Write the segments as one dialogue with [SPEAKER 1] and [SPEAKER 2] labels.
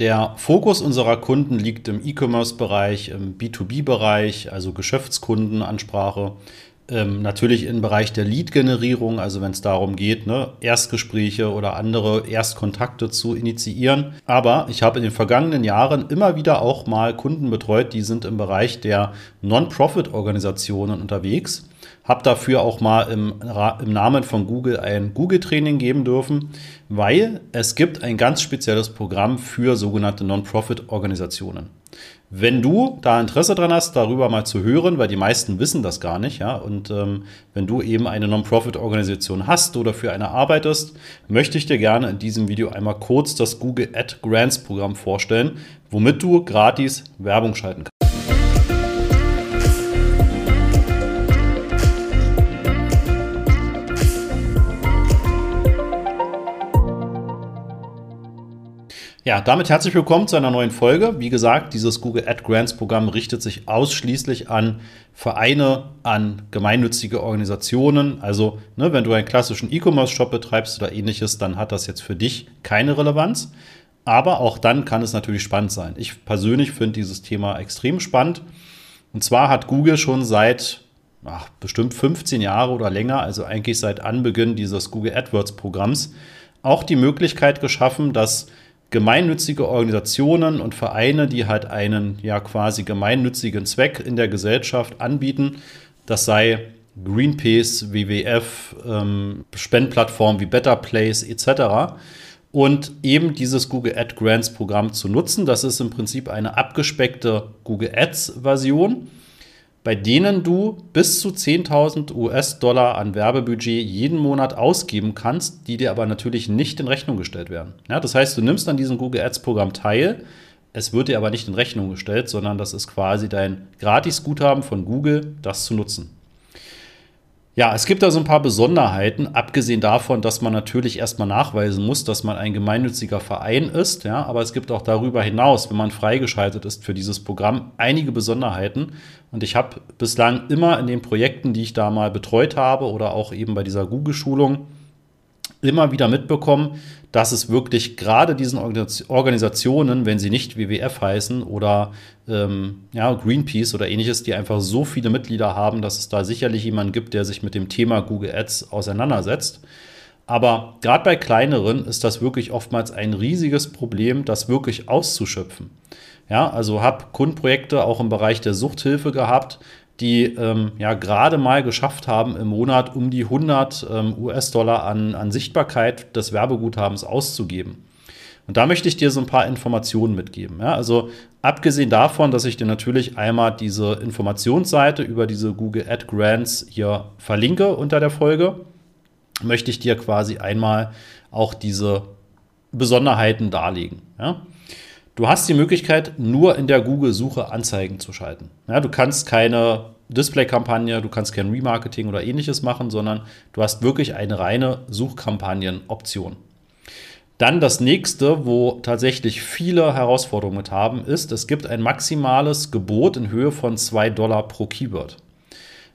[SPEAKER 1] Der Fokus unserer Kunden liegt im E-Commerce-Bereich, im B2B-Bereich, also Geschäftskundenansprache. Ähm, natürlich im Bereich der Lead-Generierung, also wenn es darum geht, ne, Erstgespräche oder andere Erstkontakte zu initiieren. Aber ich habe in den vergangenen Jahren immer wieder auch mal Kunden betreut, die sind im Bereich der Non-Profit-Organisationen unterwegs habe dafür auch mal im, im Namen von Google ein Google-Training geben dürfen, weil es gibt ein ganz spezielles Programm für sogenannte Non-Profit-Organisationen. Wenn du da Interesse dran hast, darüber mal zu hören, weil die meisten wissen das gar nicht, ja, und ähm, wenn du eben eine Non-Profit-Organisation hast oder für eine arbeitest, möchte ich dir gerne in diesem Video einmal kurz das Google Ad Grants Programm vorstellen, womit du gratis Werbung schalten kannst. Ja, damit herzlich willkommen zu einer neuen Folge. Wie gesagt, dieses Google Ad Grants Programm richtet sich ausschließlich an Vereine, an gemeinnützige Organisationen. Also, ne, wenn du einen klassischen E-Commerce-Shop betreibst oder ähnliches, dann hat das jetzt für dich keine Relevanz. Aber auch dann kann es natürlich spannend sein. Ich persönlich finde dieses Thema extrem spannend. Und zwar hat Google schon seit ach, bestimmt 15 Jahre oder länger, also eigentlich seit Anbeginn dieses Google AdWords Programms, auch die Möglichkeit geschaffen, dass gemeinnützige Organisationen und Vereine, die halt einen ja quasi gemeinnützigen Zweck in der Gesellschaft anbieten. Das sei Greenpeace, WWF, ähm, Spendplattformen wie Better Place etc. Und eben dieses Google Ad Grants Programm zu nutzen. Das ist im Prinzip eine abgespeckte Google Ads Version bei denen du bis zu 10.000 US-Dollar an Werbebudget jeden Monat ausgeben kannst, die dir aber natürlich nicht in Rechnung gestellt werden. Ja, das heißt, du nimmst an diesem Google Ads-Programm teil, es wird dir aber nicht in Rechnung gestellt, sondern das ist quasi dein Gratis-Guthaben von Google, das zu nutzen. Ja, es gibt da so ein paar Besonderheiten, abgesehen davon, dass man natürlich erstmal nachweisen muss, dass man ein gemeinnütziger Verein ist. Ja, aber es gibt auch darüber hinaus, wenn man freigeschaltet ist für dieses Programm, einige Besonderheiten. Und ich habe bislang immer in den Projekten, die ich da mal betreut habe oder auch eben bei dieser Google-Schulung, immer wieder mitbekommen, dass es wirklich gerade diesen Organisationen, wenn sie nicht WWF heißen oder ähm, ja, Greenpeace oder ähnliches, die einfach so viele Mitglieder haben, dass es da sicherlich jemanden gibt, der sich mit dem Thema Google Ads auseinandersetzt. Aber gerade bei kleineren ist das wirklich oftmals ein riesiges Problem, das wirklich auszuschöpfen. Ja, also habe Kundenprojekte auch im Bereich der Suchthilfe gehabt, die ähm, ja gerade mal geschafft haben, im Monat um die 100 ähm, US-Dollar an, an Sichtbarkeit des Werbeguthabens auszugeben. Und da möchte ich dir so ein paar Informationen mitgeben. Ja? Also abgesehen davon, dass ich dir natürlich einmal diese Informationsseite über diese Google Ad Grants hier verlinke unter der Folge, möchte ich dir quasi einmal auch diese Besonderheiten darlegen. Ja? Du hast die Möglichkeit, nur in der Google-Suche Anzeigen zu schalten. Ja, du kannst keine Display-Kampagne, du kannst kein Remarketing oder ähnliches machen, sondern du hast wirklich eine reine Suchkampagnen-Option. Dann das nächste, wo tatsächlich viele Herausforderungen mit haben, ist, es gibt ein maximales Gebot in Höhe von 2 Dollar pro Keyword.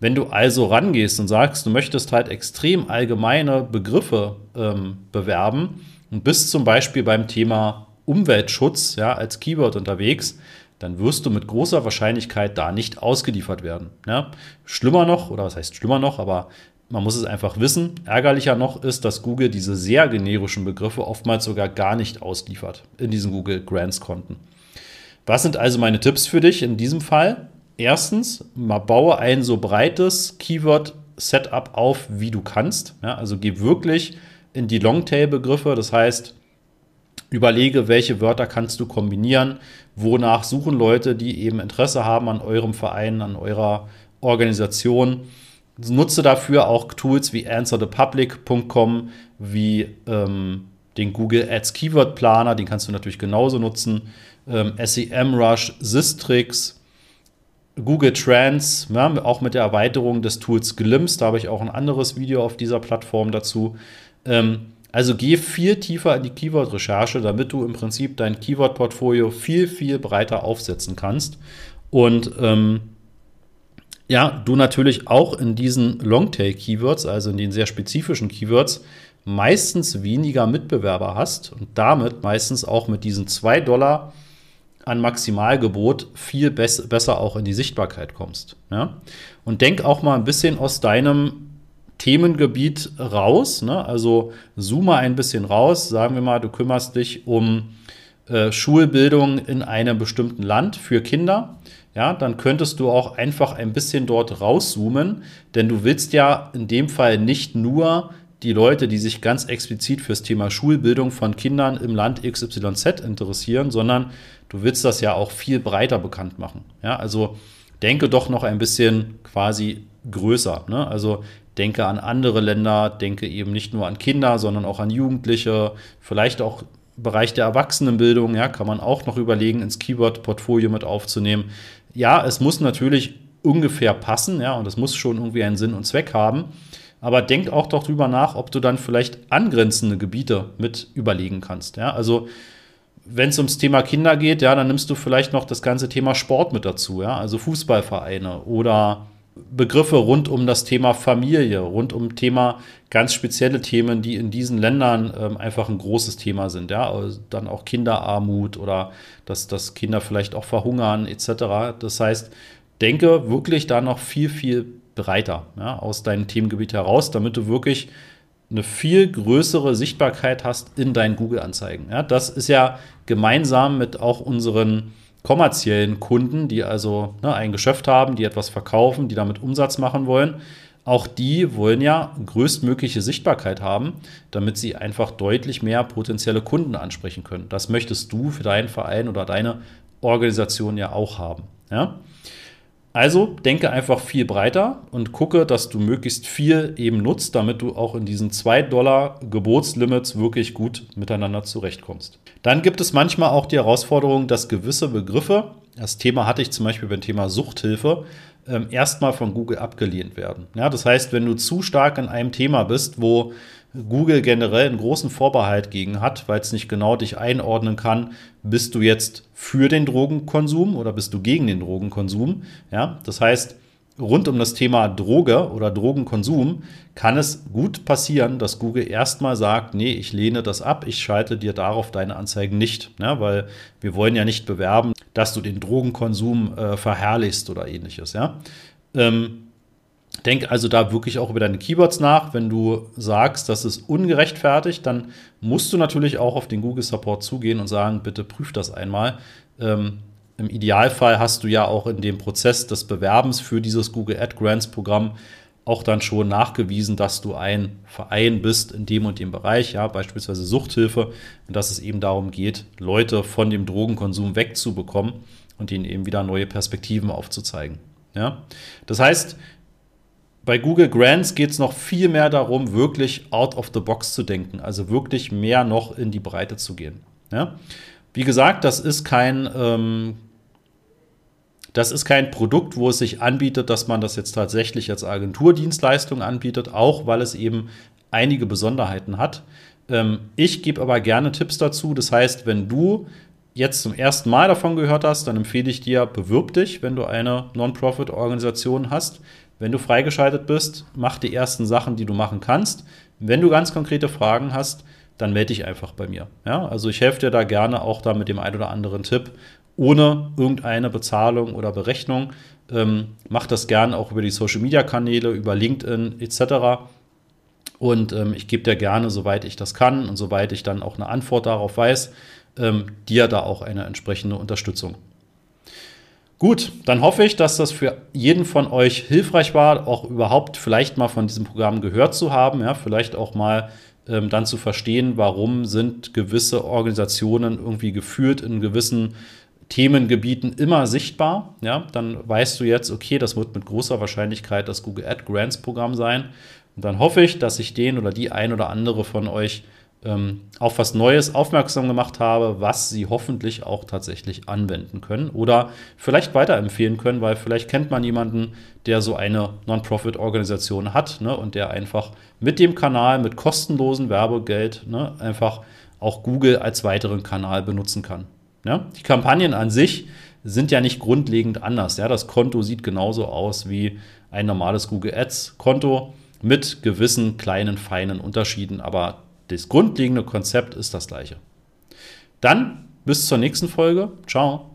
[SPEAKER 1] Wenn du also rangehst und sagst, du möchtest halt extrem allgemeine Begriffe ähm, bewerben und bist zum Beispiel beim Thema Umweltschutz ja, als Keyword unterwegs, dann wirst du mit großer Wahrscheinlichkeit da nicht ausgeliefert werden. Ja. Schlimmer noch, oder was heißt schlimmer noch, aber man muss es einfach wissen, ärgerlicher noch ist, dass Google diese sehr generischen Begriffe oftmals sogar gar nicht ausliefert in diesen Google Grants Konten. Was sind also meine Tipps für dich in diesem Fall? Erstens, mal baue ein so breites Keyword-Setup auf, wie du kannst. Ja, also geh wirklich in die Longtail-Begriffe, das heißt, Überlege, welche Wörter kannst du kombinieren, wonach suchen Leute, die eben Interesse haben an eurem Verein, an eurer Organisation. Nutze dafür auch Tools wie answerthepublic.com, wie ähm, den Google Ads Keyword Planer, den kannst du natürlich genauso nutzen, ähm, SEMrush, Sistrix, Google Trends, ja, auch mit der Erweiterung des Tools Glimpse, da habe ich auch ein anderes Video auf dieser Plattform dazu. Ähm, also geh viel tiefer in die Keyword-Recherche, damit du im Prinzip dein Keyword-Portfolio viel, viel breiter aufsetzen kannst. Und ähm, ja, du natürlich auch in diesen Longtail-Keywords, also in den sehr spezifischen Keywords, meistens weniger Mitbewerber hast und damit meistens auch mit diesen 2 Dollar an Maximalgebot viel bess besser auch in die Sichtbarkeit kommst. Ja? Und denk auch mal ein bisschen aus deinem Themengebiet raus. Ne? Also zoome ein bisschen raus. Sagen wir mal, du kümmerst dich um äh, Schulbildung in einem bestimmten Land für Kinder. Ja, dann könntest du auch einfach ein bisschen dort rauszoomen, denn du willst ja in dem Fall nicht nur die Leute, die sich ganz explizit fürs Thema Schulbildung von Kindern im Land XYZ interessieren, sondern du willst das ja auch viel breiter bekannt machen. Ja, also denke doch noch ein bisschen quasi größer. Ne? Also denke an andere Länder, denke eben nicht nur an Kinder, sondern auch an Jugendliche, vielleicht auch Bereich der Erwachsenenbildung, ja, kann man auch noch überlegen, ins Keyword-Portfolio mit aufzunehmen. Ja, es muss natürlich ungefähr passen, ja, und es muss schon irgendwie einen Sinn und Zweck haben. Aber denk auch doch drüber nach, ob du dann vielleicht angrenzende Gebiete mit überlegen kannst. Ja? Also wenn es ums Thema Kinder geht, ja, dann nimmst du vielleicht noch das ganze Thema Sport mit dazu, ja, also Fußballvereine oder Begriffe rund um das Thema Familie, rund um Thema ganz spezielle Themen, die in diesen Ländern ähm, einfach ein großes Thema sind, ja, also dann auch Kinderarmut oder dass, dass Kinder vielleicht auch verhungern etc. Das heißt, denke wirklich da noch viel, viel breiter ja, aus deinem Themengebiet heraus, damit du wirklich eine viel größere Sichtbarkeit hast in deinen Google-Anzeigen. Ja, das ist ja gemeinsam mit auch unseren kommerziellen Kunden, die also ne, ein Geschäft haben, die etwas verkaufen, die damit Umsatz machen wollen. Auch die wollen ja größtmögliche Sichtbarkeit haben, damit sie einfach deutlich mehr potenzielle Kunden ansprechen können. Das möchtest du für deinen Verein oder deine Organisation ja auch haben. Ja? Also denke einfach viel breiter und gucke, dass du möglichst viel eben nutzt, damit du auch in diesen 2 Dollar Gebotslimits wirklich gut miteinander zurechtkommst. Dann gibt es manchmal auch die Herausforderung, dass gewisse Begriffe, das Thema hatte ich zum Beispiel beim Thema Suchthilfe, ähm, erstmal von Google abgelehnt werden. Ja, das heißt, wenn du zu stark in einem Thema bist, wo Google generell einen großen Vorbehalt gegen hat, weil es nicht genau dich einordnen kann, bist du jetzt für den Drogenkonsum oder bist du gegen den Drogenkonsum. Ja, das heißt, rund um das Thema Droge oder Drogenkonsum kann es gut passieren, dass Google erstmal sagt, nee, ich lehne das ab, ich schalte dir darauf deine Anzeigen nicht, ja, weil wir wollen ja nicht bewerben, dass du den Drogenkonsum äh, verherrlichst oder ähnliches. Ja. Ähm, Denk also da wirklich auch über deine Keywords nach. Wenn du sagst, das ist ungerechtfertigt, dann musst du natürlich auch auf den Google Support zugehen und sagen, bitte prüf das einmal. Ähm, Im Idealfall hast du ja auch in dem Prozess des Bewerbens für dieses Google Ad Grants Programm auch dann schon nachgewiesen, dass du ein Verein bist in dem und dem Bereich, ja, beispielsweise Suchthilfe, und dass es eben darum geht, Leute von dem Drogenkonsum wegzubekommen und ihnen eben wieder neue Perspektiven aufzuzeigen. Ja? Das heißt, bei Google Grants geht es noch viel mehr darum, wirklich out of the box zu denken, also wirklich mehr noch in die Breite zu gehen. Ja? Wie gesagt, das ist kein, ähm, das ist kein Produkt, wo es sich anbietet, dass man das jetzt tatsächlich als Agenturdienstleistung anbietet, auch weil es eben einige Besonderheiten hat. Ähm, ich gebe aber gerne Tipps dazu. Das heißt, wenn du jetzt zum ersten Mal davon gehört hast, dann empfehle ich dir, bewirb dich, wenn du eine Non-Profit-Organisation hast. Wenn du freigeschaltet bist, mach die ersten Sachen, die du machen kannst. Wenn du ganz konkrete Fragen hast, dann melde dich einfach bei mir. Ja, also ich helfe dir da gerne auch da mit dem ein oder anderen Tipp, ohne irgendeine Bezahlung oder Berechnung. Ähm, mach das gerne auch über die Social Media Kanäle, über LinkedIn etc. Und ähm, ich gebe dir gerne, soweit ich das kann und soweit ich dann auch eine Antwort darauf weiß, ähm, dir da auch eine entsprechende Unterstützung. Gut, dann hoffe ich, dass das für jeden von euch hilfreich war, auch überhaupt vielleicht mal von diesem Programm gehört zu haben, ja, vielleicht auch mal ähm, dann zu verstehen, warum sind gewisse Organisationen irgendwie geführt in gewissen Themengebieten immer sichtbar. Ja, dann weißt du jetzt, okay, das wird mit großer Wahrscheinlichkeit das Google Ad Grants Programm sein. Und dann hoffe ich, dass ich den oder die ein oder andere von euch ähm, auf was Neues aufmerksam gemacht habe, was sie hoffentlich auch tatsächlich anwenden können oder vielleicht weiterempfehlen können, weil vielleicht kennt man jemanden, der so eine Non-Profit-Organisation hat ne, und der einfach mit dem Kanal, mit kostenlosen Werbegeld ne, einfach auch Google als weiteren Kanal benutzen kann. Ja? Die Kampagnen an sich sind ja nicht grundlegend anders. Ja? Das Konto sieht genauso aus wie ein normales Google Ads-Konto mit gewissen kleinen, feinen Unterschieden, aber das grundlegende Konzept ist das gleiche. Dann bis zur nächsten Folge. Ciao.